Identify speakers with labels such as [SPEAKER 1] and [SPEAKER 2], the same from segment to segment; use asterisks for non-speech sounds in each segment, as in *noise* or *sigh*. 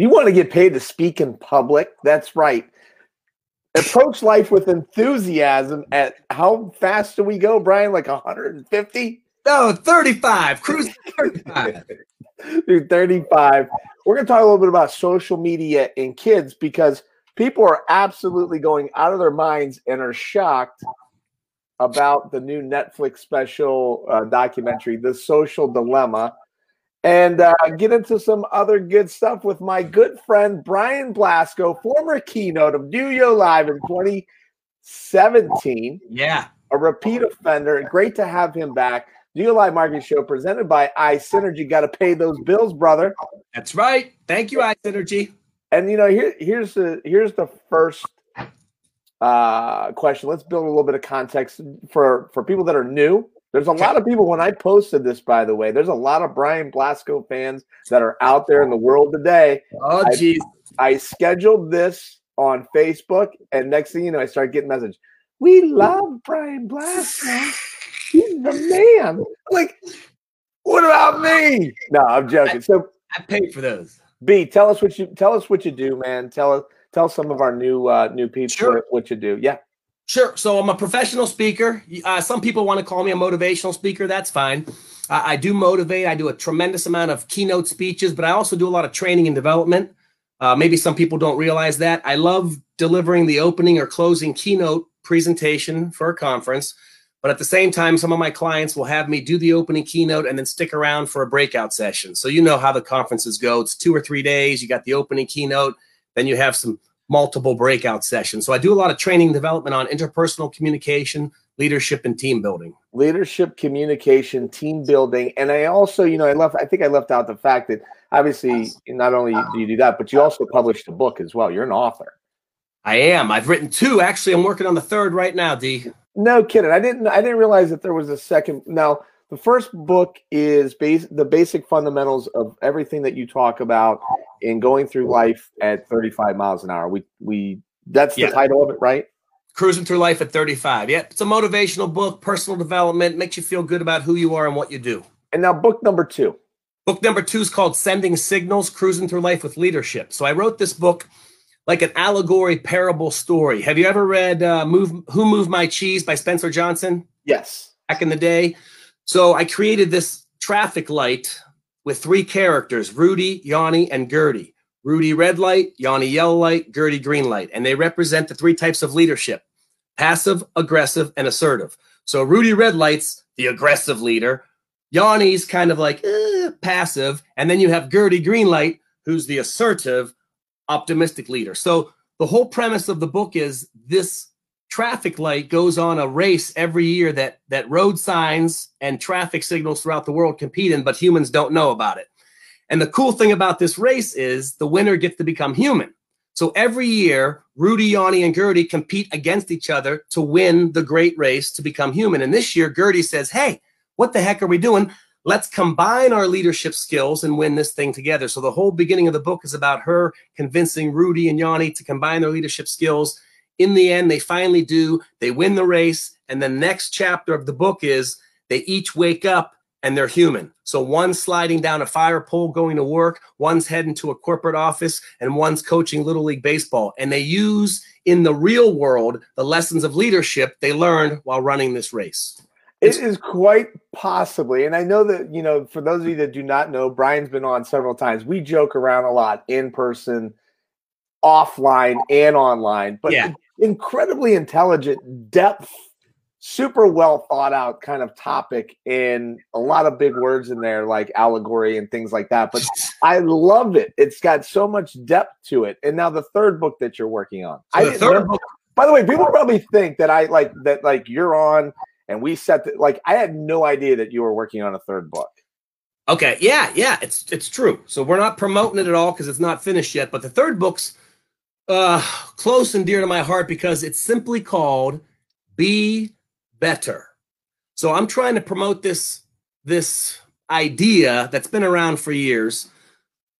[SPEAKER 1] You want to get paid to speak in public? That's right. Approach life with enthusiasm. At how fast do we go, Brian? Like 150?
[SPEAKER 2] No, 35. Cruise 35. *laughs*
[SPEAKER 1] Dude, 35. We're going to talk a little bit about social media and kids because people are absolutely going out of their minds and are shocked about the new Netflix special uh, documentary, The Social Dilemma, and uh, get into some other good stuff with my good friend Brian Blasko, former keynote of DOYO Live in 2017.
[SPEAKER 2] Yeah.
[SPEAKER 1] A repeat offender. Great to have him back. DOYO Live Marketing Show presented by iSynergy. Got to pay those bills, brother.
[SPEAKER 2] That's right. Thank you, iSynergy.
[SPEAKER 1] And you know, here, here's the here's the first uh, question. Let's build a little bit of context for for people that are new. There's a lot of people when I posted this, by the way. There's a lot of Brian Blasko fans that are out there in the world today.
[SPEAKER 2] Oh, geez.
[SPEAKER 1] I, I scheduled this on Facebook, and next thing you know, I start getting messages. We love Brian Blasko. He's the man. Like, what about me? No, I'm joking. So
[SPEAKER 2] I paid for those.
[SPEAKER 1] B, tell us what you tell us what you do, man. Tell us tell some of our new uh, new people sure. what you do. Yeah.
[SPEAKER 2] Sure. So I'm a professional speaker. Uh, some people want to call me a motivational speaker. That's fine. I do motivate. I do a tremendous amount of keynote speeches, but I also do a lot of training and development. Uh, maybe some people don't realize that. I love delivering the opening or closing keynote presentation for a conference. But at the same time, some of my clients will have me do the opening keynote and then stick around for a breakout session. So you know how the conferences go. It's two or three days. You got the opening keynote, then you have some multiple breakout sessions. So I do a lot of training development on interpersonal communication, leadership, and team building.
[SPEAKER 1] Leadership, communication, team building, and I also, you know, I left. I think I left out the fact that obviously not only do you do that, but you also published a book as well. You're an author.
[SPEAKER 2] I am. I've written two. Actually, I'm working on the third right now. D.
[SPEAKER 1] No kidding. I didn't. I didn't realize that there was a second. Now, the first book is base, the basic fundamentals of everything that you talk about in going through life at 35 miles an hour. We we that's the yeah. title of it, right?
[SPEAKER 2] Cruising through life at 35. Yeah, it's a motivational book, personal development, makes you feel good about who you are and what you do.
[SPEAKER 1] And now, book number two.
[SPEAKER 2] Book number two is called Sending Signals: Cruising Through Life with Leadership. So I wrote this book like an allegory parable story. Have you ever read uh, Move Who Moved My Cheese by Spencer Johnson?
[SPEAKER 1] Yes.
[SPEAKER 2] Back in the day. So I created this traffic light with three characters, Rudy, Yanni, and Gertie. Rudy red light, Yanni yellow light, Gertie green light. And they represent the three types of leadership passive, aggressive, and assertive. So Rudy red light's the aggressive leader. Yanni's kind of like eh, passive. And then you have Gertie green light, who's the assertive, optimistic leader. So the whole premise of the book is this traffic light goes on a race every year that that road signs and traffic signals throughout the world compete in, but humans don't know about it. And the cool thing about this race is the winner gets to become human. So every year, Rudy, Yanni, and Gertie compete against each other to win the great race to become human. And this year, Gertie says, Hey, what the heck are we doing? Let's combine our leadership skills and win this thing together. So the whole beginning of the book is about her convincing Rudy and Yanni to combine their leadership skills. In the end, they finally do. They win the race. And the next chapter of the book is they each wake up and they're human. So one's sliding down a fire pole going to work, one's heading to a corporate office, and one's coaching Little League Baseball. And they use in the real world the lessons of leadership they learned while running this race.
[SPEAKER 1] It is quite possibly, and I know that you know. For those of you that do not know, Brian's been on several times. We joke around a lot in person, offline, and online. But yeah. Incredibly intelligent, depth, super well thought out kind of topic, and a lot of big words in there like allegory and things like that. But *laughs* I love it. It's got so much depth to it. And now the third book that you're working on. So I the third book. By the way, people probably think that I like that like you're on and we set the, like I had no idea that you were working on a third book.
[SPEAKER 2] Okay, yeah, yeah, it's it's true. So we're not promoting it at all because it's not finished yet. But the third book's uh, close and dear to my heart because it's simply called "Be Better." So I'm trying to promote this this idea that's been around for years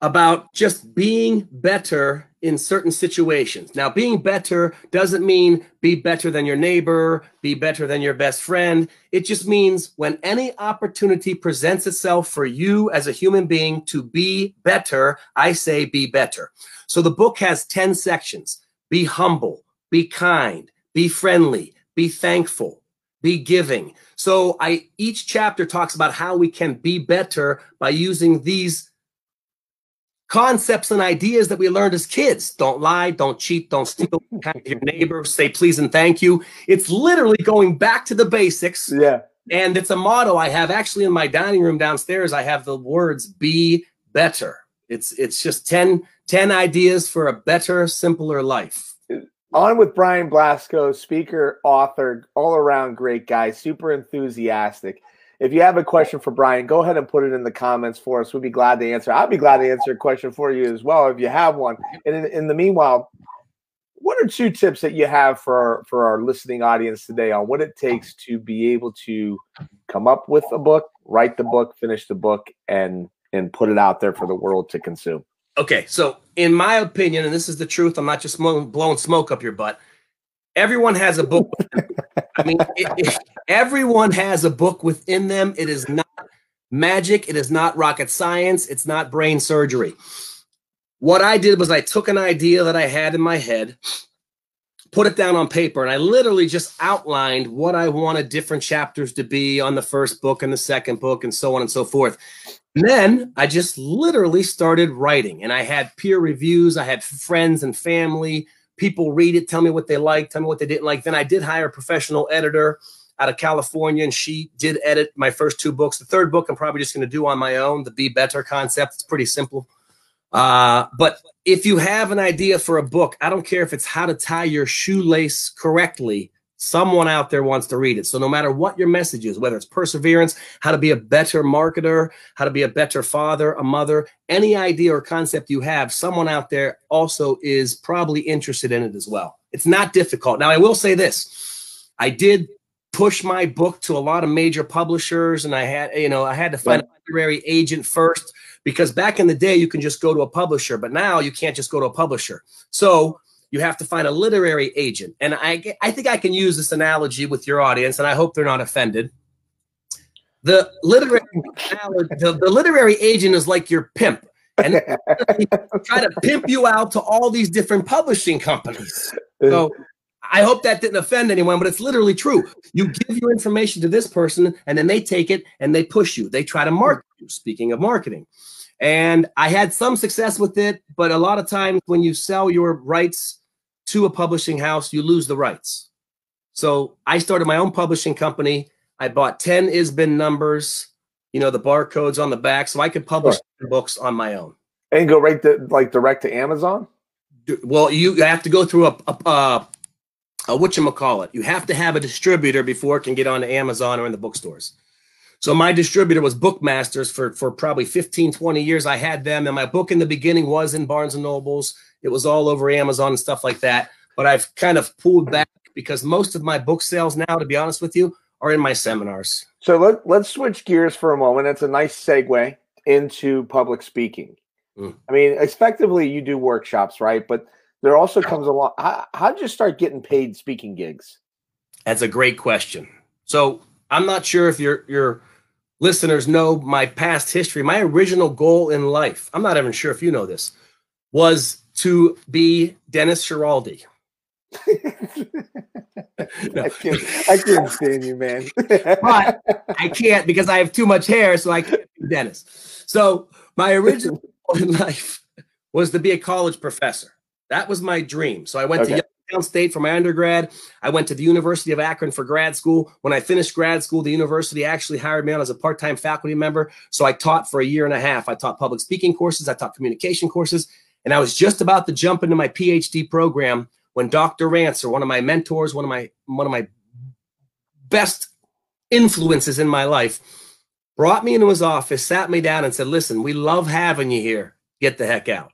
[SPEAKER 2] about just being better in certain situations. Now, being better doesn't mean be better than your neighbor, be better than your best friend. It just means when any opportunity presents itself for you as a human being to be better, I say be better. So the book has 10 sections be humble, be kind, be friendly, be thankful, be giving. So I each chapter talks about how we can be better by using these concepts and ideas that we learned as kids. Don't lie, don't cheat, don't steal, *laughs* kind of your neighbor, say please and thank you. It's literally going back to the basics.
[SPEAKER 1] Yeah.
[SPEAKER 2] And it's a motto I have actually in my dining room downstairs. I have the words be better. It's it's just 10, 10 ideas for a better, simpler life.
[SPEAKER 1] On with Brian Blasko, speaker, author, all around great guy, super enthusiastic. If you have a question for Brian, go ahead and put it in the comments for us. We'd be glad to answer. I'd be glad to answer a question for you as well if you have one. And in, in the meanwhile, what are two tips that you have for our, for our listening audience today on what it takes to be able to come up with a book, write the book, finish the book, and and put it out there for the world to consume?
[SPEAKER 2] Okay, so in my opinion, and this is the truth, I'm not just blowing smoke up your butt. Everyone has a book. *laughs* I mean, it, it, everyone has a book within them. It is not magic. It is not rocket science. It's not brain surgery. What I did was I took an idea that I had in my head, put it down on paper, and I literally just outlined what I wanted different chapters to be on the first book and the second book, and so on and so forth. And then I just literally started writing, and I had peer reviews, I had friends and family people read it, tell me what they like, tell me what they didn't like. Then I did hire a professional editor out of California, and she did edit my first two books. The third book I'm probably just going to do on my own. The Be Better concept. It's pretty simple. Uh, but if you have an idea for a book, I don't care if it's how to tie your shoelace correctly Someone out there wants to read it. So no matter what your message is, whether it's perseverance, how to be a better marketer, how to be a better father, a mother, any idea or concept you have, someone out there also is probably interested in it as well. It's not difficult. Now I will say this. I did push my book to a lot of major publishers and I had, you know, I had to find a literary agent first because back in the day you can just go to a publisher, but now you can't just go to a publisher. So you have to find a literary agent. And I, I think I can use this analogy with your audience, and I hope they're not offended. The literary, the, the literary agent is like your pimp, and *laughs* try to pimp you out to all these different publishing companies. So I hope that didn't offend anyone, but it's literally true. You give your information to this person, and then they take it and they push you. They try to market mm. you. Speaking of marketing, and I had some success with it, but a lot of times when you sell your rights to a publishing house, you lose the rights. So I started my own publishing company. I bought 10 ISBN numbers, you know, the barcodes on the back, so I could publish sure. books on my own.
[SPEAKER 1] And go right to like direct to Amazon?
[SPEAKER 2] Well, you have to go through a, a, a, a whatchamacallit. You have to have a distributor before it can get onto Amazon or in the bookstores. So my distributor was Bookmasters for, for probably 15, 20 years. I had them, and my book in the beginning was in Barnes and Nobles. It was all over Amazon and stuff like that. But I've kind of pulled back because most of my book sales now, to be honest with you, are in my seminars.
[SPEAKER 1] So let, let's switch gears for a moment. It's a nice segue into public speaking. Mm. I mean, effectively, you do workshops, right? But there also comes along. How, how did you start getting paid speaking gigs?
[SPEAKER 2] That's a great question. So I'm not sure if your your listeners know my past history. My original goal in life, I'm not even sure if you know this, was to be Dennis Schiraldi. *laughs*
[SPEAKER 1] no. I, can't, I can't stand you, man. *laughs*
[SPEAKER 2] but I can't because I have too much hair, so I can't be Dennis. So my original *laughs* goal in life was to be a college professor. That was my dream. So I went okay. to Youngstown State for my undergrad. I went to the University of Akron for grad school. When I finished grad school, the university actually hired me on as a part-time faculty member. So I taught for a year and a half. I taught public speaking courses, I taught communication courses, and I was just about to jump into my PhD program when Dr. Rancer, one of my mentors, one of my one of my best influences in my life, brought me into his office, sat me down, and said, "Listen, we love having you here. Get the heck out."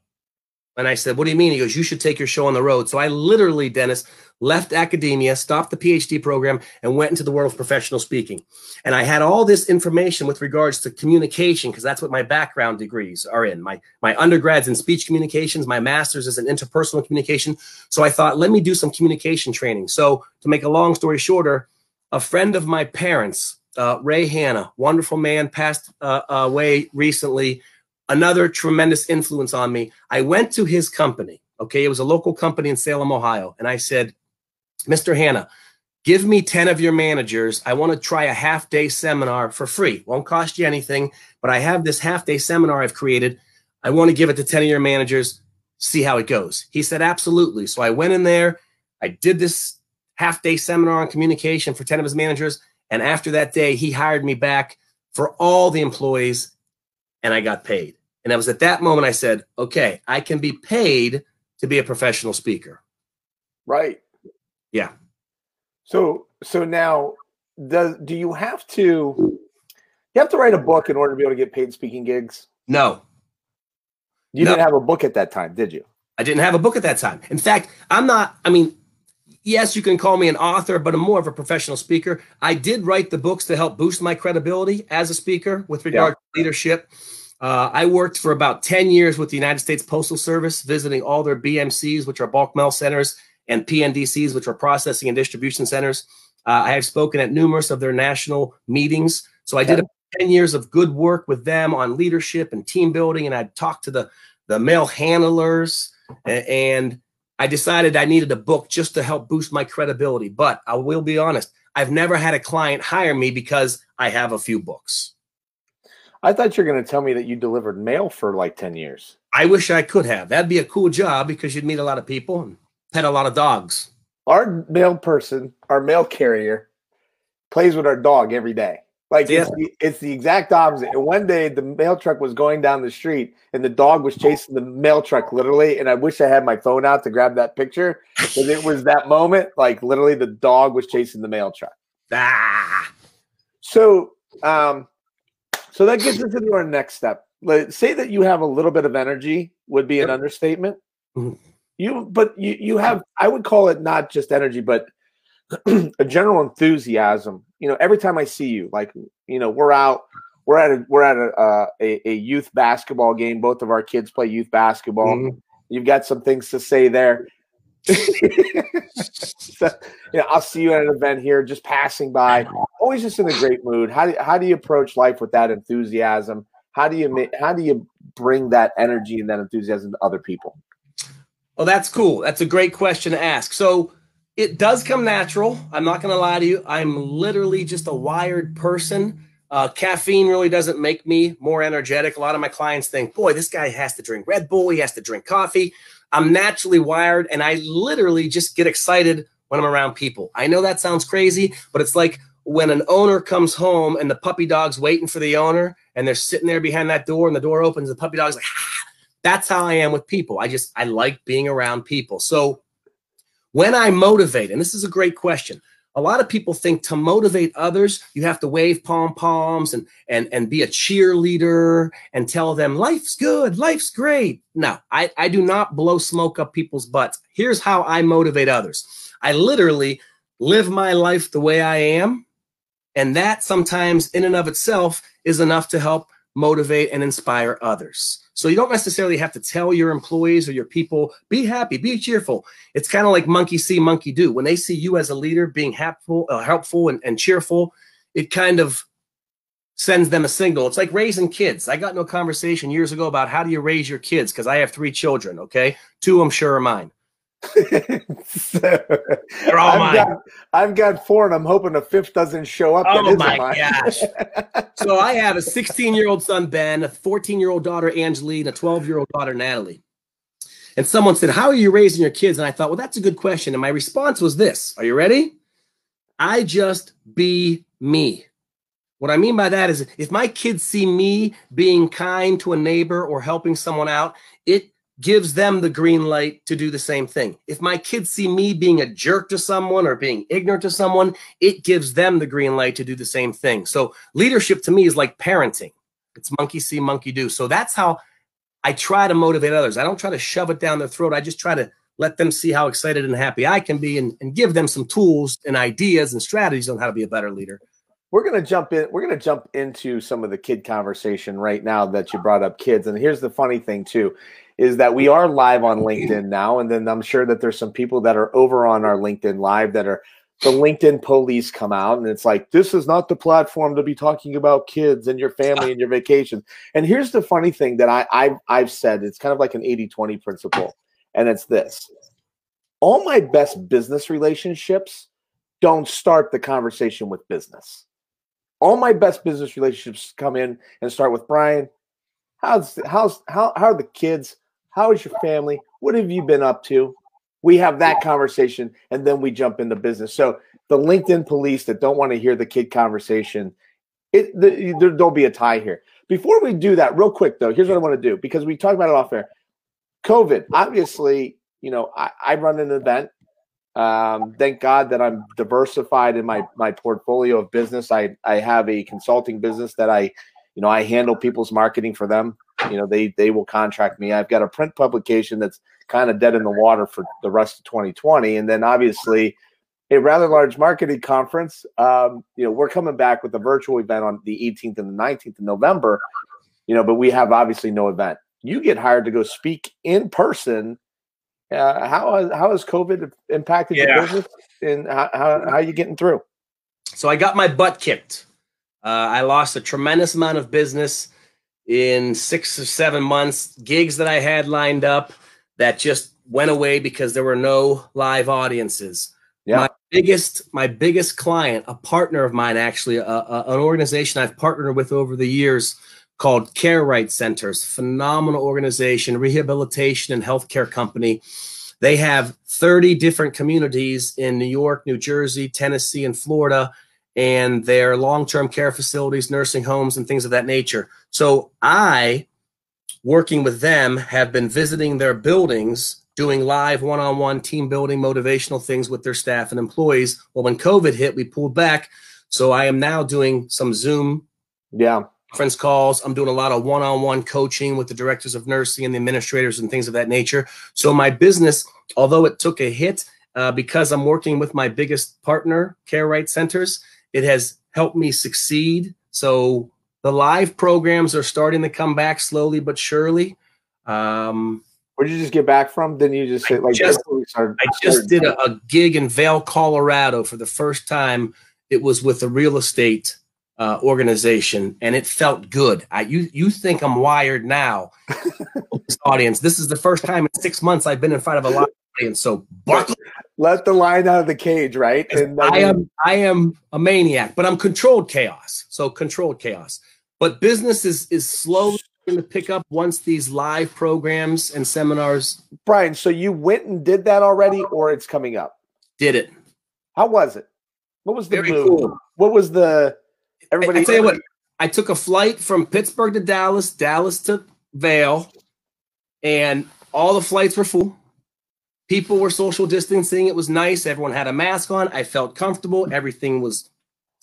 [SPEAKER 2] And I said, What do you mean? He goes, You should take your show on the road. So I literally, Dennis, left academia, stopped the PhD program, and went into the world of professional speaking. And I had all this information with regards to communication, because that's what my background degrees are in. My, my undergrad's in speech communications, my master's is in interpersonal communication. So I thought, let me do some communication training. So to make a long story shorter, a friend of my parents, uh, Ray Hanna, wonderful man, passed uh, away recently another tremendous influence on me. I went to his company. Okay. It was a local company in Salem, Ohio. And I said, Mr. Hanna, give me 10 of your managers. I want to try a half day seminar for free. Won't cost you anything, but I have this half day seminar I've created. I want to give it to 10 of your managers, see how it goes. He said, absolutely. So I went in there. I did this half day seminar on communication for 10 of his managers. And after that day, he hired me back for all the employees and I got paid. And it was at that moment I said, okay, I can be paid to be a professional speaker.
[SPEAKER 1] Right.
[SPEAKER 2] Yeah.
[SPEAKER 1] So so now does do you have to you have to write a book in order to be able to get paid speaking gigs?
[SPEAKER 2] No.
[SPEAKER 1] You no. didn't have a book at that time, did you?
[SPEAKER 2] I didn't have a book at that time. In fact, I'm not, I mean, yes, you can call me an author, but I'm more of a professional speaker. I did write the books to help boost my credibility as a speaker with regard yeah. to leadership. Uh, I worked for about 10 years with the United States Postal Service, visiting all their BMCs, which are bulk mail centers, and PNDCs, which are processing and distribution centers. Uh, I have spoken at numerous of their national meetings. So I did 10 years of good work with them on leadership and team building, and I talked to the, the mail handlers and I decided I needed a book just to help boost my credibility. But I will be honest, I've never had a client hire me because I have a few books.
[SPEAKER 1] I thought you were going to tell me that you delivered mail for like 10 years.
[SPEAKER 2] I wish I could have. That'd be a cool job because you'd meet a lot of people and pet a lot of dogs.
[SPEAKER 1] Our mail person, our mail carrier, plays with our dog every day. Like yeah. it's, the, it's the exact opposite. And one day the mail truck was going down the street and the dog was chasing the mail truck literally. And I wish I had my phone out to grab that picture because it was that moment. Like literally the dog was chasing the mail truck. *laughs*
[SPEAKER 2] Ah.
[SPEAKER 1] So, um, so that gets us into our next step. Let's say that you have a little bit of energy would be an understatement. Mm-hmm. You, but you, you have, I would call it not just energy, but *clears throat* a general enthusiasm. You know, every time I see you, like you know, we're out, we're at a we're at a uh, a, a, youth basketball game. Both of our kids play youth basketball. Mm-hmm. You've got some things to say there. *laughs* know, I'll see you at an event here, just passing by. Always just in a great mood. How do you, how do you approach life with that enthusiasm? How do you how do you bring that energy and that enthusiasm to other people?
[SPEAKER 2] Well, that's cool. That's a great question to ask. So it does come natural. I'm not going to lie to you. I'm literally just a wired person. Uh, caffeine really doesn't make me more energetic. A lot of my clients think, boy, this guy has to drink Red Bull. He has to drink coffee. I'm naturally wired and I literally just get excited when I'm around people. I know that sounds crazy, but it's like when an owner comes home and the puppy dog's waiting for the owner and they're sitting there behind that door and the door opens, the puppy dog's like, ah. that's how I am with people. I just, I like being around people. So when I motivate, and this is a great question. A lot of people think to motivate others, you have to wave pom poms and and and be a cheerleader and tell them life's good, life's great. No, I, I do not blow smoke up people's butts. Here's how I motivate others. I literally live my life the way I am, and that sometimes in and of itself is enough to help motivate and inspire others. So you don't necessarily have to tell your employees or your people, be happy, be cheerful. It's kind of like monkey see, monkey do. When they see you as a leader being helpful, uh, helpful and, and cheerful, it kind of sends them a signal. It's like raising kids. I got a conversation years ago about how do you raise your kids because I have three children. Okay, two I'm sure are mine. *laughs*
[SPEAKER 1] so, They're all I've mine. Got, I've got four, and I'm hoping the fifth doesn't show up.
[SPEAKER 2] Oh my gosh! *laughs* so I have a 16 year old son Ben, a 14 year old daughter Angeline, a 12 year old daughter Natalie. And someone said, "How are you raising your kids?" And I thought, well, that's a good question. And my response was this: Are you ready? I just be me. What I mean by that is if my kids see me being kind to a neighbor or helping someone out, it gives them the green light to do the same thing. If my kids see me being a jerk to someone or being ignorant to someone, it gives them the green light to do the same thing. So leadership to me is like parenting. It's monkey see, monkey do. So that's how I try to motivate others. I don't try to shove it down their throat. I just try to let them see how excited and happy I can be and, and give them some tools and ideas and strategies on how to be a better leader.
[SPEAKER 1] We're gonna jump in. We're gonna jump into some of the kid conversation right now that you brought up kids. And here's the funny thing too, is that we are live on LinkedIn now, and then I'm sure that there's some people that are over on our LinkedIn live that are the LinkedIn police come out and it's like, this is not the platform to be talking about kids and your family and your vacation. And here's the funny thing that I, I've, I've said it's kind of like an 80 20 principle. And it's this all my best business relationships don't start the conversation with business. All my best business relationships come in and start with Brian. How's how's how how are the kids? How is your family? What have you been up to? we have that conversation and then we jump into business. So the LinkedIn police that don't want to hear the kid conversation, it the, there, there'll be a tie here. Before we do that, real quick though, here's what I want to do because we talked about it off air. COVID, obviously, you know, I, I run an event. Um, thank God that I'm diversified in my my portfolio of business. I I have a consulting business that I, you know, I handle people's marketing for them. You know, they they will contract me. I've got a print publication that's kind of dead in the water for the rest of 2020. And then obviously a rather large marketing conference. Um, you know, we're coming back with a virtual event on the 18th and the 19th of November, you know, but we have obviously no event. You get hired to go speak in person. Uh, how has how has COVID impacted yeah. your business and how, how, how are you getting through?
[SPEAKER 2] So I got my butt kicked. Uh, I lost a tremendous amount of business in six or seven months, gigs that I had lined up that just went away because there were no live audiences. Yeah. My biggest, my biggest client, a partner of mine, actually, a, a, an organization I've partnered with over the years called CareRite Centers, phenomenal organization, rehabilitation and healthcare company. They have 30 different communities in New York, New Jersey, Tennessee, and Florida, and their long-term care facilities, nursing homes, and things of that nature. So I working with them have been visiting their buildings doing live one-on-one team building motivational things with their staff and employees well when covid hit we pulled back so i am now doing some zoom
[SPEAKER 1] yeah
[SPEAKER 2] conference calls i'm doing a lot of one-on-one coaching with the directors of nursing and the administrators and things of that nature so my business although it took a hit uh, because i'm working with my biggest partner CareRite centers it has helped me succeed so the live programs are starting to come back slowly but surely. Um,
[SPEAKER 1] Where'd you just get back from? Then you just say like
[SPEAKER 2] just, started, I just did a, a, gig in Vail, Colorado for the first time. It was with a real estate uh, organization, and it felt good. I you you think I'm wired now, *laughs* this audience? This is the first time in six months I've been in front of a live audience. So buckle.
[SPEAKER 1] Let the lion out of the cage, right?
[SPEAKER 2] And I am I am a maniac, but I'm controlled chaos. So controlled chaos. But business is is slowly going to pick up once these live programs and seminars.
[SPEAKER 1] Brian, so you went and did that already, or it's coming up?
[SPEAKER 2] Did it?
[SPEAKER 1] How was it? What was the Very mood? Cool. What was the
[SPEAKER 2] everybody? I, I tell you what, I took a flight from Pittsburgh to Dallas, Dallas to Vail, and all the flights were full. People were social distancing. It was nice. Everyone had a mask on. I felt comfortable. Everything was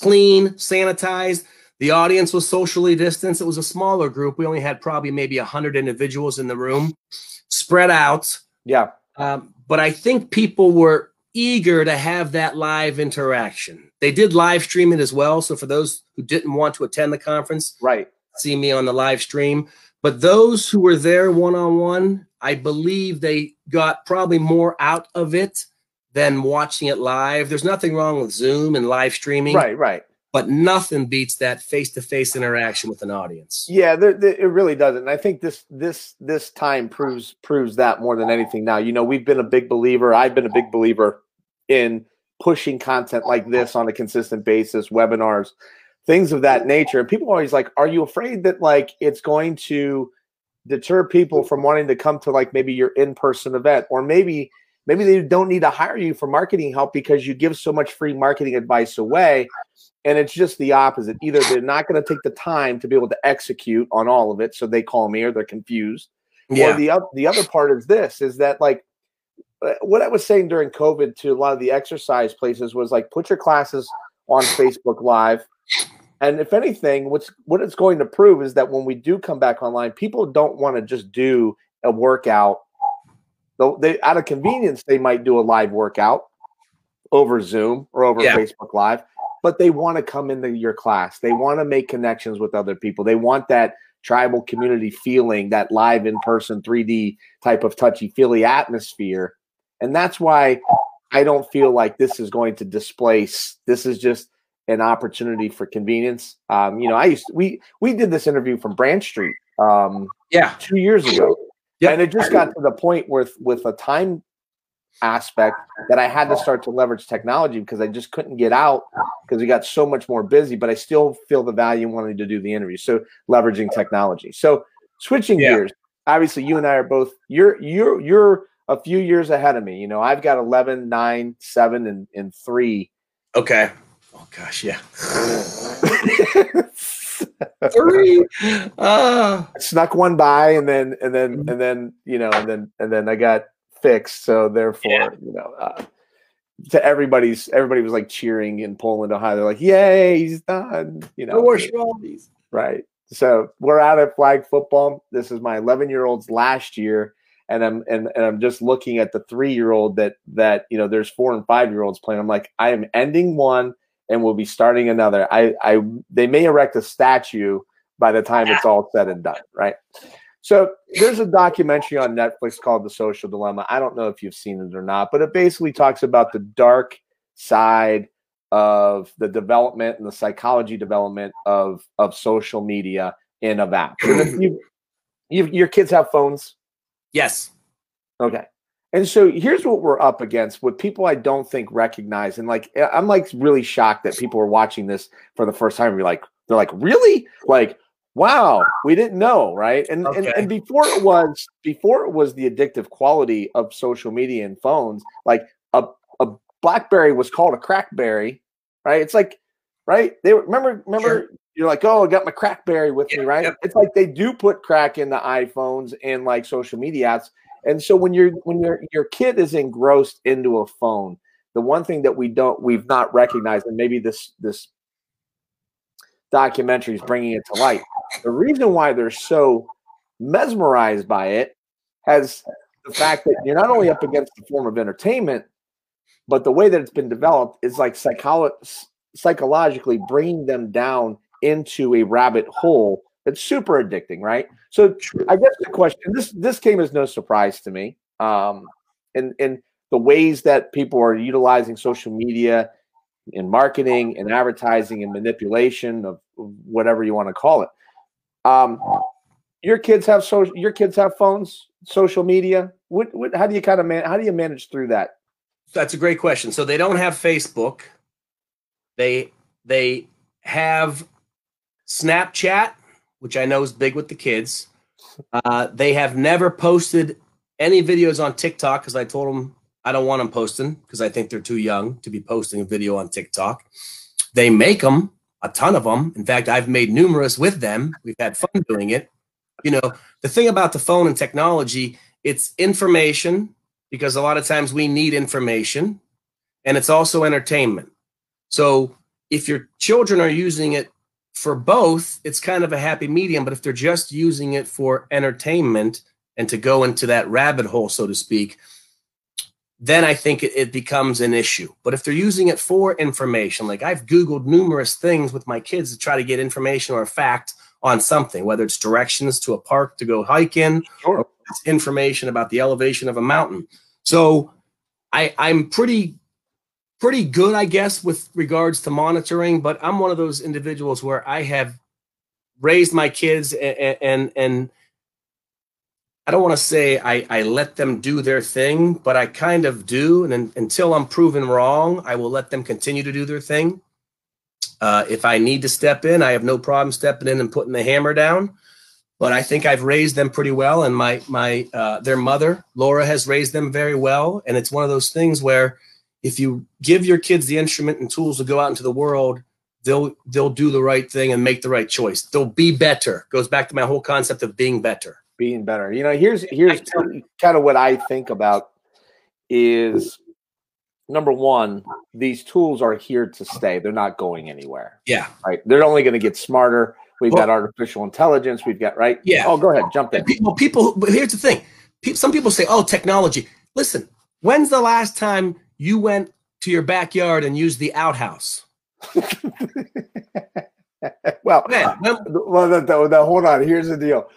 [SPEAKER 2] clean, sanitized. The audience was socially distanced. It was a smaller group. We only had probably maybe 100 individuals in the room, spread out.
[SPEAKER 1] Yeah.
[SPEAKER 2] Um, but I think people were eager to have that live interaction. They did live stream it as well. So for those who didn't want to attend the conference,
[SPEAKER 1] right,
[SPEAKER 2] see me on the live stream. But those who were there one on one, I believe they got probably more out of it than watching it live. There's nothing wrong with Zoom and live streaming.
[SPEAKER 1] Right, right
[SPEAKER 2] but nothing beats that face-to-face interaction with an audience.
[SPEAKER 1] Yeah, there, there, it really doesn't. And I think this this this time proves proves that more than anything. Now, you know, we've been a big believer. I've been a big believer in pushing content like this on a consistent basis, webinars, things of that nature. And people are always like, "Are you afraid that like it's going to deter people from wanting to come to like maybe your in-person event, or maybe?" Maybe they don't need to hire you for marketing help because you give so much free marketing advice away and it's just the opposite. Either they're not going to take the time to be able to execute on all of it, so they call me, or they're confused. Yeah. Or the other the other part is this: is that like what I was saying during COVID to a lot of the exercise places was like put your classes on Facebook Live, And if anything, what's what it's going to prove is that when we do come back online, people don't want to just do a workout. Though they out of convenience, they might do a live workout over Zoom or over yeah. Facebook Live, but they want to come into your class. They want to make connections with other people. They want that tribal community feeling, that live in person 3D type of touchy feely atmosphere. And that's why I don't feel like this is going to displace. This is just an opportunity for convenience. Um, you know, I used to, we we did this interview from Branch Street. Um,
[SPEAKER 2] yeah,
[SPEAKER 1] two years ago. Yeah, and it just got to the point with with a time aspect that I had to start to leverage technology because I just couldn't get out because we got so much more busy. But I still feel the value in wanting to do the interview. So leveraging technology. So switching yeah. gears. Obviously, you and I are both. You're you're you're a few years ahead of me. You know, I've got 11, 9, 7, and, and 3.
[SPEAKER 2] Okay. Oh, gosh, yeah. *laughs* three.
[SPEAKER 1] Uh. snuck one by and then, and then, mm-hmm. and then, you know, and then, and then I got fixed. So therefore, yeah. you know, uh, to everybody's, everybody was like cheering in Poland, Ohio. They're like, yay, he's done. You know, right. So we're out at flag football. This is my 11 year old's last year and I'm and, and I'm just looking at the three year old that that you know there's four and five year olds playing. I'm like, I am ending one and we'll be starting another. I I they may erect a statue by the time it's all said and done, right? So there's a documentary on Netflix called The Social Dilemma. I don't know if you've seen it or not, but it basically talks about the dark side of the development and the psychology development of of social media in a you, you, your kids have phones,
[SPEAKER 2] Yes.
[SPEAKER 1] Okay. And so here's what we're up against with people I don't think recognize. And like, I'm like really shocked that people are watching this for the first time. You're like, they're like, really? Like, wow, we didn't know. Right. And, okay. and, and before it was, before it was the addictive quality of social media and phones, like a, a Blackberry was called a crackberry. Right. It's like, right. They remember, remember sure you're like, oh, I got my crackberry with me, right? It's like they do put crack in the iPhones and like social media apps. And so when you're when your your kid is engrossed into a phone, the one thing that we don't we've not recognized, and maybe this this documentary is bringing it to light. The reason why they're so mesmerized by it has the fact that you're not only up against the form of entertainment, but the way that it's been developed is like psycholo- psychologically bringing them down into a rabbit hole that's super addicting, right? So I guess the question this this came as no surprise to me. Um, and and the ways that people are utilizing social media in marketing and advertising and manipulation of whatever you want to call it. Um, your kids have social. Your kids have phones, social media. What, what? How do you kind of man? How do you manage through that?
[SPEAKER 2] That's a great question. So they don't have Facebook. They they have Snapchat, which I know is big with the kids. Uh, they have never posted any videos on TikTok because I told them I don't want them posting because I think they're too young to be posting a video on TikTok. They make them, a ton of them. In fact, I've made numerous with them. We've had fun doing it. You know, the thing about the phone and technology, it's information because a lot of times we need information and it's also entertainment. So if your children are using it for both, it's kind of a happy medium. But if they're just using it for entertainment and to go into that rabbit hole, so to speak, then I think it, it, becomes an issue. But if they're using it for information, like I've Googled numerous things with my kids to try to get information or a fact on something, whether it's directions to a park to go hike in, sure. or information about the elevation of a mountain. So I, I'm pretty pretty good, I guess, with regards to monitoring. But I'm one of those individuals where I have raised my kids and and, and I don't want to say I, I let them do their thing, but I kind of do. And until I'm proven wrong, I will let them continue to do their thing. Uh, if I need to step in, I have no problem stepping in and putting the hammer down. But I think I've raised them pretty well, and my my uh, their mother Laura has raised them very well. And it's one of those things where if you give your kids the instrument and tools to go out into the world, they'll they'll do the right thing and make the right choice. They'll be better. Goes back to my whole concept of being better.
[SPEAKER 1] Being better. You know, here's here's kind of what I think about is number one, these tools are here to stay. They're not going anywhere.
[SPEAKER 2] Yeah.
[SPEAKER 1] Right. They're only going to get smarter. We've well, got artificial intelligence. We've got right.
[SPEAKER 2] Yeah.
[SPEAKER 1] Oh, go ahead. Jump in.
[SPEAKER 2] Well, people. But here's the thing. Some people say, "Oh, technology." Listen. When's the last time you went to your backyard and used the outhouse? *laughs*
[SPEAKER 1] well, Man, uh, well, the, the, hold on. Here's the deal.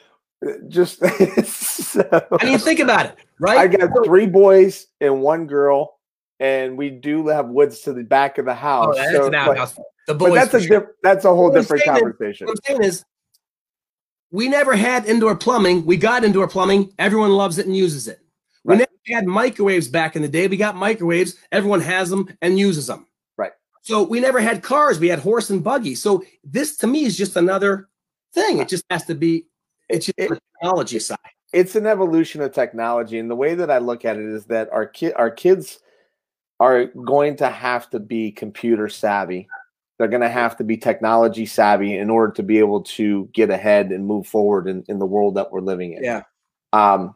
[SPEAKER 1] Just *laughs*
[SPEAKER 2] so, I mean, think about it, right?
[SPEAKER 1] I got three boys and one girl, and we do have woods to the back of the oh, house.
[SPEAKER 2] Oh, that's so, an outhouse.
[SPEAKER 1] the boys. that's a sure. that's a whole what different conversation.
[SPEAKER 2] Is, what I'm saying is, we never had indoor plumbing. We got indoor plumbing. Everyone loves it and uses it. We right. never had microwaves back in the day. We got microwaves. Everyone has them and uses them.
[SPEAKER 1] Right.
[SPEAKER 2] So we never had cars. We had horse and buggy. So this to me is just another thing. It just has to be. It's just it, the technology side.
[SPEAKER 1] It's an evolution of technology, and the way that I look at it is that our kid, our kids, are going to have to be computer savvy. They're going to have to be technology savvy in order to be able to get ahead and move forward in, in the world that we're living in.
[SPEAKER 2] Yeah.
[SPEAKER 1] Um,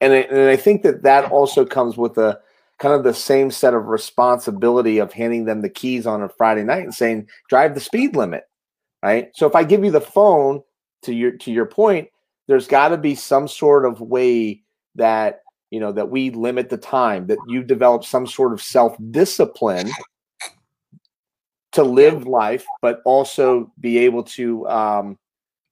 [SPEAKER 1] and I, and I think that that also comes with a kind of the same set of responsibility of handing them the keys on a Friday night and saying drive the speed limit, right? So if I give you the phone to your to your point, there's got to be some sort of way that you know that we limit the time that you develop some sort of self discipline to live life, but also be able to um,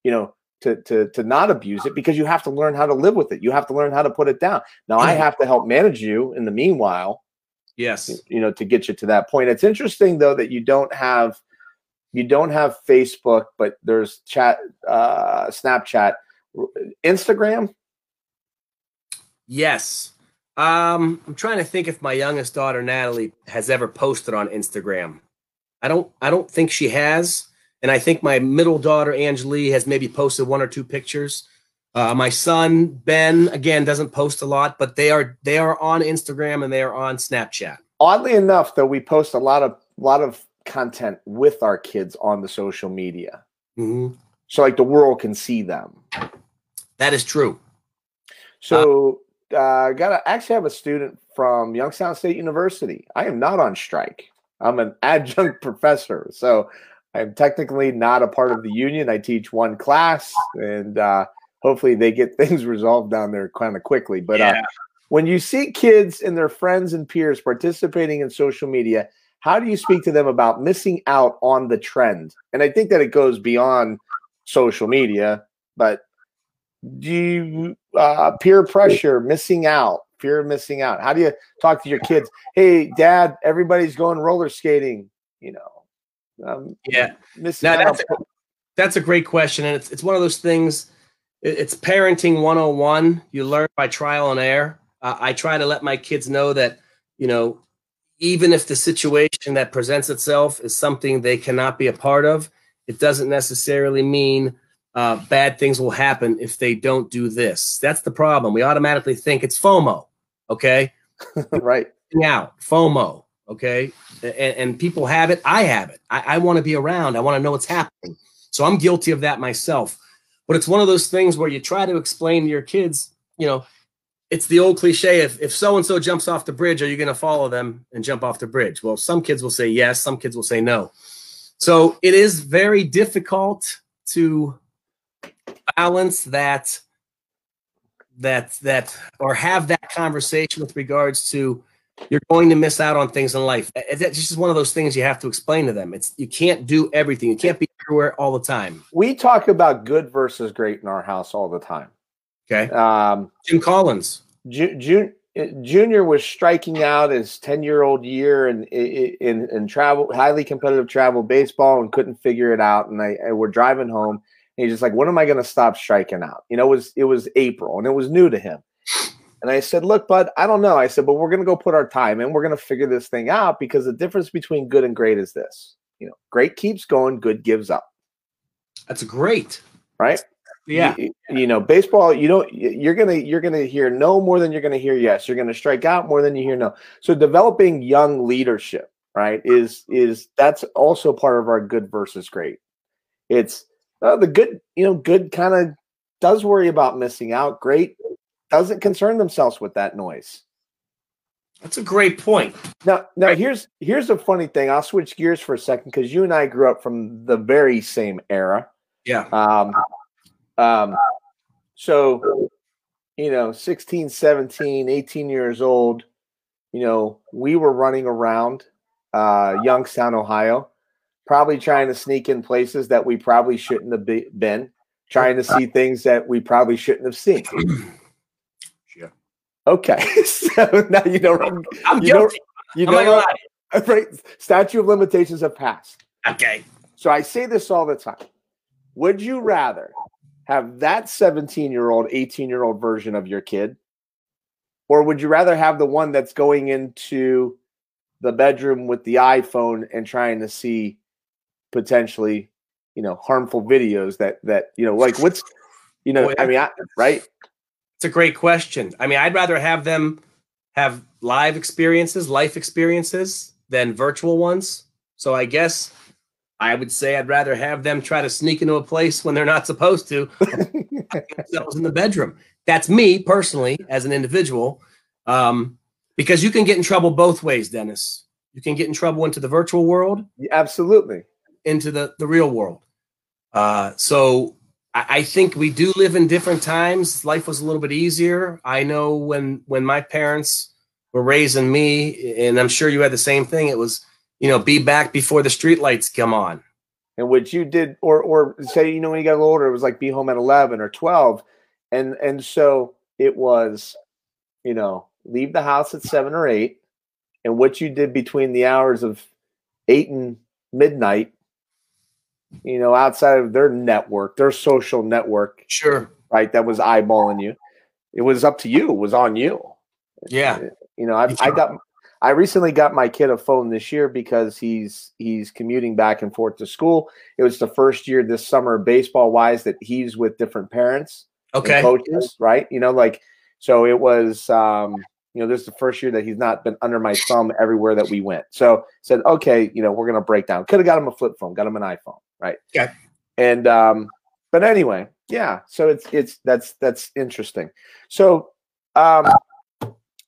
[SPEAKER 1] you know to, to to not abuse it because you have to learn how to live with it. You have to learn how to put it down. Now I have to help manage you in the meanwhile.
[SPEAKER 2] Yes.
[SPEAKER 1] You know, to get you to that point. It's interesting though that you don't have you don't have Facebook, but there's chat uh Snapchat, Instagram.
[SPEAKER 2] Yes. Um, I'm trying to think if my youngest daughter Natalie has ever posted on Instagram. I don't I don't think she has. And I think my middle daughter, Angelie, has maybe posted one or two pictures. Uh, my son Ben again doesn't post a lot, but they are they are on Instagram and they are on Snapchat.
[SPEAKER 1] Oddly enough, though, we post a lot of lot of content with our kids on the social media,
[SPEAKER 2] mm-hmm.
[SPEAKER 1] so like the world can see them.
[SPEAKER 2] That is true.
[SPEAKER 1] So, uh, uh, got to actually have a student from Youngstown State University. I am not on strike. I'm an *laughs* adjunct professor, so I'm technically not a part of the union. I teach one class, and uh, hopefully they get *laughs* things resolved down there kind of quickly. But uh, yeah. uh, when you see kids and their friends and peers participating in social media, how do you speak to them about missing out on the trend? And I think that it goes beyond social media, but do you uh, peer pressure, missing out, fear of missing out? How do you talk to your kids? Hey, dad, everybody's going roller skating. You know,
[SPEAKER 2] um, yeah, now, that's a, that's a great question, and it's it's one of those things. It's parenting 101. You learn by trial and error. Uh, I try to let my kids know that you know, even if the situation that presents itself is something they cannot be a part of, it doesn't necessarily mean uh, bad things will happen if they don't do this. That's the problem. We automatically think it's FOMO. Okay, *laughs*
[SPEAKER 1] right?
[SPEAKER 2] Out FOMO okay? And, and people have it. I have it. I, I want to be around. I want to know what's happening. So i'm guilty of that myself. But it's one of those things where you try to explain to your kids you know it's the old cliche if, if so and so jumps off the bridge are you going to follow them and jump off the bridge? Well some kids will say yes some kids will say no. So it is very difficult to balance that that that or have that conversation with regards to you're going to miss out on things in life. That's just one of those things you have to explain to them. It's you can't do everything. You can't be everywhere all the time.
[SPEAKER 1] We talk about good versus great in our house all the time.
[SPEAKER 2] Okay.
[SPEAKER 1] Um,
[SPEAKER 2] Jim Collins.
[SPEAKER 1] June, Junior was striking out his 10 year old year in, in, in travel, highly competitive travel baseball and couldn't figure it out. And I, I we're driving home and he's just like, when am I going to stop striking out? You know, it was, it was April and it was new to him. And I said, Look, bud, I don't know. I said, but we're going to go put our time in. We're going to figure this thing out because the difference between good and great is this. You know, great keeps going, good gives up.
[SPEAKER 2] That's great.
[SPEAKER 1] Right?
[SPEAKER 2] Yeah.
[SPEAKER 1] You, you know, baseball, you don't you're going to you're going to hear no more than you're going to hear yes. You're going to strike out more than you hear no. So developing young leadership, right? Is is that's also part of our good versus great. It's uh, the good, you know, good kind of does worry about missing out. Great doesn't concern themselves with that noise.
[SPEAKER 2] That's a great point.
[SPEAKER 1] Now, now here's here's a funny thing. I'll switch gears for a second because you and I grew up from the very same era.
[SPEAKER 2] Yeah.
[SPEAKER 1] Um, um, so, you know, 16, 17, 18 years old, you know, we were running around uh, Youngstown, Ohio, probably trying to sneak in places that we probably shouldn't have be- been, trying to see things that we probably shouldn't have seen. *clears throat* Okay. *laughs* so now you know.
[SPEAKER 2] I'm
[SPEAKER 1] you know,
[SPEAKER 2] guilty.
[SPEAKER 1] you
[SPEAKER 2] I'm
[SPEAKER 1] know, right? Statute of limitations have passed.
[SPEAKER 2] Okay.
[SPEAKER 1] So I say this all the time. Would you rather have that 17 year old, 18 year old version of your kid? Or would you rather have the one that's going into the bedroom with the iPhone and trying to see potentially, you know, harmful videos that, that, you know, like what's, you know, I mean, I, right?
[SPEAKER 2] It's a great question. I mean, I'd rather have them have live experiences, life experiences, than virtual ones. So I guess I would say I'd rather have them try to sneak into a place when they're not supposed to, *laughs* themselves in the bedroom. That's me personally, as an individual, um, because you can get in trouble both ways, Dennis. You can get in trouble into the virtual world,
[SPEAKER 1] Absolutely.
[SPEAKER 2] into the the real world. Uh, so I, think we do live in different times. Life was a little bit easier. I know when when my parents were raising me, and I'm sure you had the same thing. It was you know be back before the streetlights come on.
[SPEAKER 1] and what you did or or say you know when you got a little older it was like be home at 11 or 12 and and so it was you know leave the house at 7 or 8 and what you did between the hours of 8 and midnight you know outside of their network their social network
[SPEAKER 2] Sure.
[SPEAKER 1] right that was eyeballing you it was up to you it was on you
[SPEAKER 2] Yeah.
[SPEAKER 1] you know, I, I got I recently got my kid a phone this year because he's he's commuting back and forth to school. It was the first year this summer, baseball wise, that he's with different parents
[SPEAKER 2] Okay.
[SPEAKER 1] coaches, right? You know, like so it was um, you know, this is the first year that he's not been under my thumb everywhere that we went. So said, okay, you know, we're gonna break down. Could have got him a flip phone, got him an iPhone, right?
[SPEAKER 2] Yeah.
[SPEAKER 1] And um, but anyway, yeah. So it's it's that's that's interesting. So um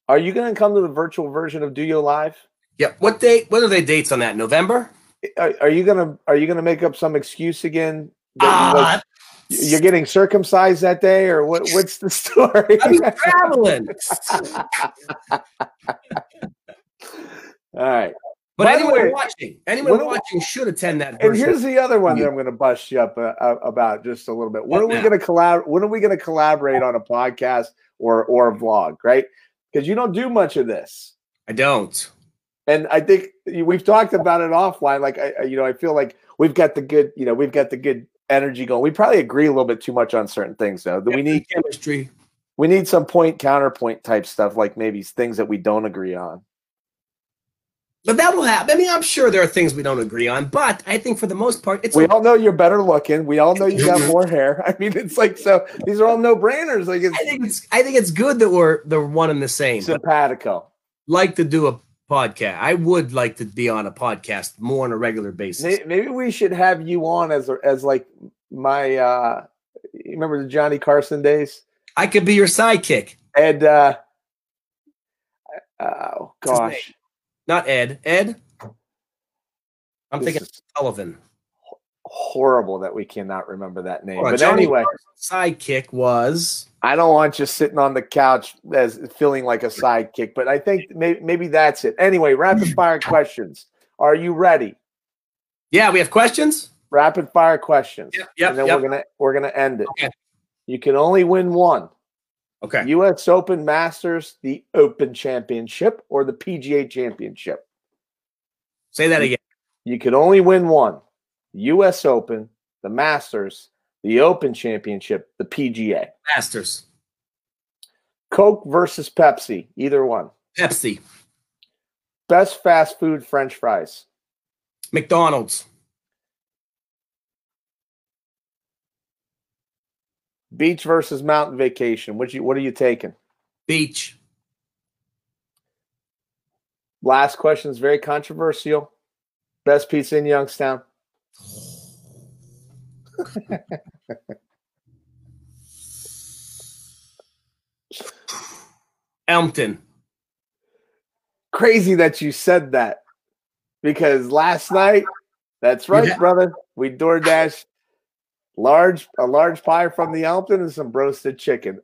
[SPEAKER 1] are you going to come to the virtual version of DOYO Live?
[SPEAKER 2] Yeah. What date? What are the dates on that? November?
[SPEAKER 1] Are, are you going to are you going to make up some excuse again? that you,
[SPEAKER 2] Ah,
[SPEAKER 1] you're getting circumcised that day, or what? What's the *laughs* story?
[SPEAKER 2] Be traveling. *laughs*
[SPEAKER 1] All right.
[SPEAKER 2] But
[SPEAKER 1] By
[SPEAKER 2] anyone
[SPEAKER 1] way,
[SPEAKER 2] watching, anyone
[SPEAKER 1] what do-
[SPEAKER 2] watching should attend that.
[SPEAKER 1] And here's the other one that I'm going to bust you up uh, uh, about just a little bit. When
[SPEAKER 2] What
[SPEAKER 1] are we going to collab? When are we going to collaborate on a podcast or or a vlog? Right? Because you don't do much of this.
[SPEAKER 2] I don't.
[SPEAKER 1] and I think we've talked about it offline. Like I, I- you know, I feel like we've got the good, you know, we've got the good energy going. We probably agree a little bit too much on certain things, though. That we need
[SPEAKER 2] chemistry.
[SPEAKER 1] we need some point counterpoint type stuff, like maybe things that we don't agree on.
[SPEAKER 2] But that will happen. I mean, I'm sure there are things we don't agree on, but I think for the most part, it's
[SPEAKER 1] We
[SPEAKER 2] okay.
[SPEAKER 1] all know you're better looking. We all know you got *laughs* more hair. I mean, it's like so. These are all no brainers. Like
[SPEAKER 2] I think it's I think it's good that we're the one and the same.
[SPEAKER 1] Simpatico.
[SPEAKER 2] like to do a podcast. I would like to be on a podcast more on a regular basis.
[SPEAKER 1] Maybe we should have you on as as like my. uh you Remember the Johnny Carson days?
[SPEAKER 2] I could be your sidekick,
[SPEAKER 1] And uh oh
[SPEAKER 2] What's his name?
[SPEAKER 1] gosh.
[SPEAKER 2] Not Ed. Ed. I'm
[SPEAKER 1] This
[SPEAKER 2] thinking Sullivan.
[SPEAKER 1] horrible that we cannot remember that name.
[SPEAKER 2] On,
[SPEAKER 1] But
[SPEAKER 2] Johnny
[SPEAKER 1] anyway,
[SPEAKER 2] sidekick was
[SPEAKER 1] I don't want you sitting on the couch as feeling like a sidekick, but I think maybe, maybe that's it. Anyway, rapid fire questions. Are you ready?
[SPEAKER 2] yeah. We have questions.
[SPEAKER 1] Rapid fire questions.
[SPEAKER 2] Yep, yep,
[SPEAKER 1] and then
[SPEAKER 2] yep.
[SPEAKER 1] we're gonna we're gonna end it.
[SPEAKER 2] Okay.
[SPEAKER 1] You can only win one.
[SPEAKER 2] Okay.
[SPEAKER 1] U.S. Open Masters, the Open Championship, or the PGA Championship.
[SPEAKER 2] Say that again.
[SPEAKER 1] You can only win one. U.S. Open, the Masters, the Open Championship, the PGA.
[SPEAKER 2] Masters.
[SPEAKER 1] Coke versus Pepsi, either one.
[SPEAKER 2] Pepsi.
[SPEAKER 1] Best fast food French fries.
[SPEAKER 2] McDonald's.
[SPEAKER 1] Beach versus mountain vacation. What you what are you taking?
[SPEAKER 2] Beach.
[SPEAKER 1] Last question is very controversial. Best pizza in Youngstown. *laughs*
[SPEAKER 2] Elmton.
[SPEAKER 1] crazy that you said that because last night, that's right, yeah. brother. We DoorDash large a large pie from the Elton and some roasted chicken.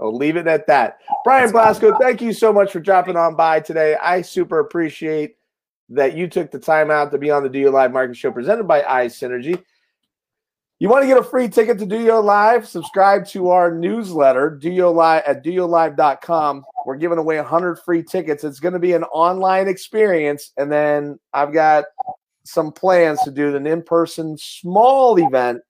[SPEAKER 1] I'll leave it at that. Brian Blasko, thank you so much for dropping on by today. I super appreciate that you took the time out to be on the DOYO Live Market Show presented by iSynergy. You want to get a free ticket to DOYO Live? Subscribe to our newsletter, DOYO Live at doyolive.com. We're giving away 100 free tickets. It's going to be an online experience. And then I've got some plans to do an in person small event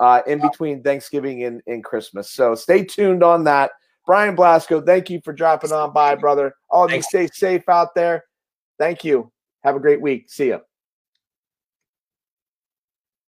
[SPEAKER 1] uh, in between Thanksgiving and, and Christmas. So stay tuned on that. Brian Blasko, thank you for dropping on by, brother. All of you stay safe out there. Thank you. Have a great week. See you.